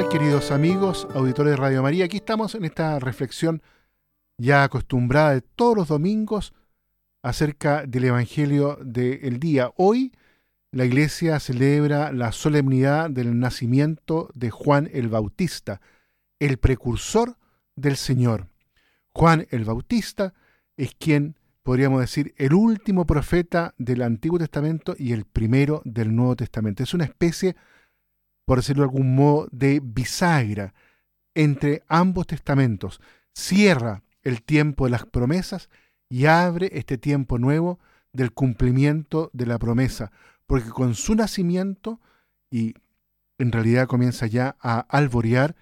queridos amigos, auditores de Radio María? Aquí estamos en esta reflexión ya acostumbrada de todos los domingos acerca del Evangelio del día. Hoy la iglesia celebra la solemnidad del nacimiento de Juan el Bautista, el precursor del Señor. Juan el Bautista es quien, podríamos decir, el último profeta del Antiguo Testamento y el primero del Nuevo Testamento. Es una especie, por decirlo de algún modo, de bisagra entre ambos testamentos. Cierra el tiempo de las promesas y abre este tiempo nuevo del cumplimiento de la promesa, porque con su nacimiento y en realidad comienza ya a alborear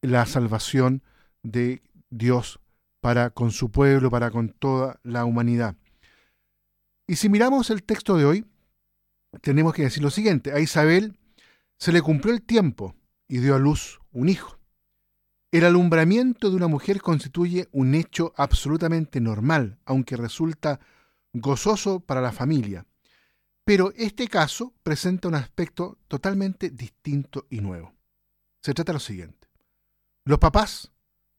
la salvación de Dios para con su pueblo, para con toda la humanidad. Y si miramos el texto de hoy, tenemos que decir lo siguiente, a Isabel se le cumplió el tiempo y dio a luz un hijo. El alumbramiento de una mujer constituye un hecho absolutamente normal, aunque resulta gozoso para la familia. Pero este caso presenta un aspecto totalmente distinto y nuevo. Se trata de lo siguiente. Los papás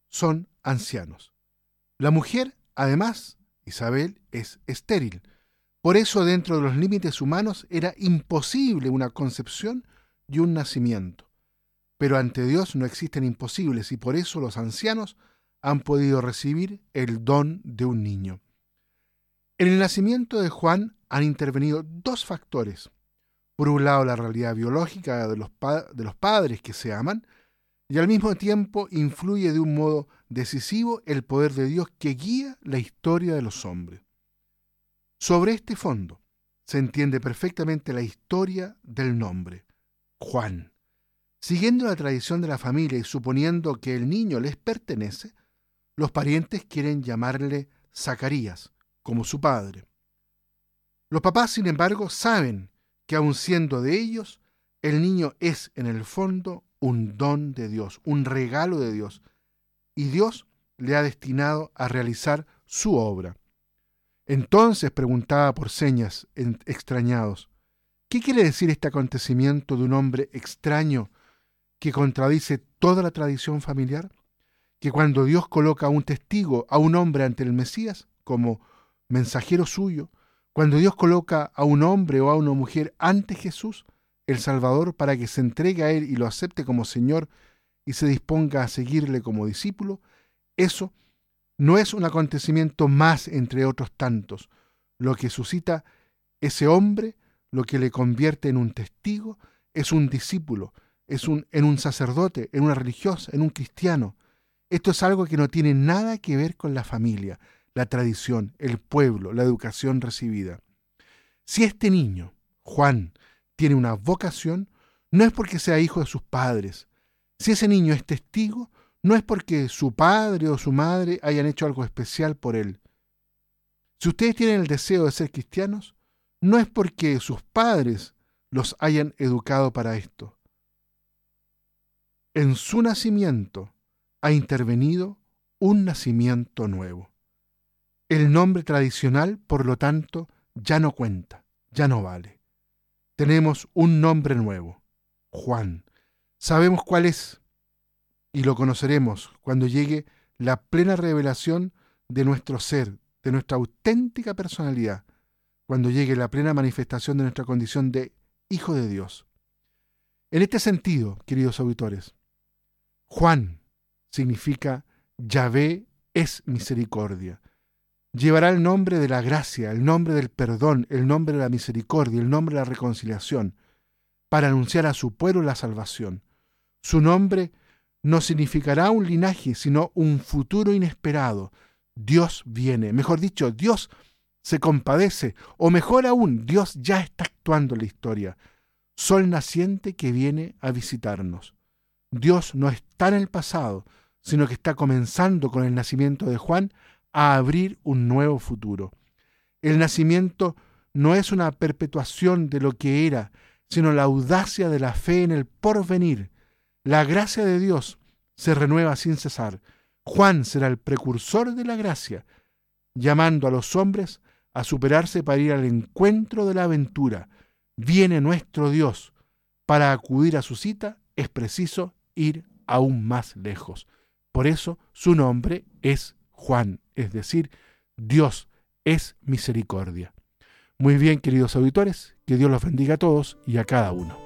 son ancianos. La mujer, además, Isabel, es estéril. Por eso, dentro de los límites humanos, era imposible una concepción y un nacimiento. Pero ante Dios no existen imposibles y por eso los ancianos han podido recibir el don de un niño. En el nacimiento de Juan han intervenido dos factores. Por un lado, la realidad biológica de los, de los padres que se aman, y al mismo tiempo influye de un modo decisivo el poder de Dios que guía la historia de los hombres. Sobre este fondo se entiende perfectamente la historia del nombre, Juan. Siguiendo la tradición de la familia y suponiendo que el niño les pertenece, los parientes quieren llamarle Zacarías, como su padre. Los papás, sin embargo, saben que aun siendo de ellos, el niño es en el fondo un don de Dios, un regalo de Dios, y Dios le ha destinado a realizar su obra. Entonces preguntaba por señas extrañados, ¿qué quiere decir este acontecimiento de un hombre extraño que contradice toda la tradición familiar? Que cuando Dios coloca a un testigo, a un hombre ante el Mesías, como mensajero suyo, cuando Dios coloca a un hombre o a una mujer ante Jesús, el Salvador, para que se entregue a Él y lo acepte como Señor y se disponga a seguirle como discípulo, eso no es un acontecimiento más entre otros tantos. Lo que suscita ese hombre, lo que le convierte en un testigo, es un discípulo, es un, en un sacerdote, en una religiosa, en un cristiano. Esto es algo que no tiene nada que ver con la familia, la tradición, el pueblo, la educación recibida. Si este niño, Juan, tiene una vocación, no es porque sea hijo de sus padres. Si ese niño es testigo, no es porque su padre o su madre hayan hecho algo especial por él. Si ustedes tienen el deseo de ser cristianos, no es porque sus padres los hayan educado para esto en su nacimiento ha intervenido un nacimiento nuevo. El nombre tradicional, por lo tanto, ya no cuenta, ya no vale. Tenemos un nombre nuevo, Juan. Sabemos cuál es y lo conoceremos cuando llegue la plena revelación de nuestro ser, de nuestra auténtica personalidad, cuando llegue la plena manifestación de nuestra condición de Hijo de Dios. En este sentido, queridos auditores, Juan significa Yahvé es misericordia. Llevará el nombre de la gracia, el nombre del perdón, el nombre de la misericordia, el nombre de la reconciliación, para anunciar a su pueblo la salvación. Su nombre no significará un linaje, sino un futuro inesperado. Dios viene, mejor dicho, Dios se compadece, o mejor aún, Dios ya está actuando en la historia. Sol naciente que viene a visitarnos. Dios no está en el pasado, sino que está comenzando con el nacimiento de Juan a abrir un nuevo futuro. El nacimiento no es una perpetuación de lo que era, sino la audacia de la fe en el porvenir. La gracia de Dios se renueva sin cesar. Juan será el precursor de la gracia, llamando a los hombres a superarse para ir al encuentro de la aventura. Viene nuestro Dios. Para acudir a su cita es preciso ir aún más lejos. Por eso su nombre es Juan, es decir, Dios es misericordia. Muy bien, queridos auditores, que Dios los bendiga a todos y a cada uno.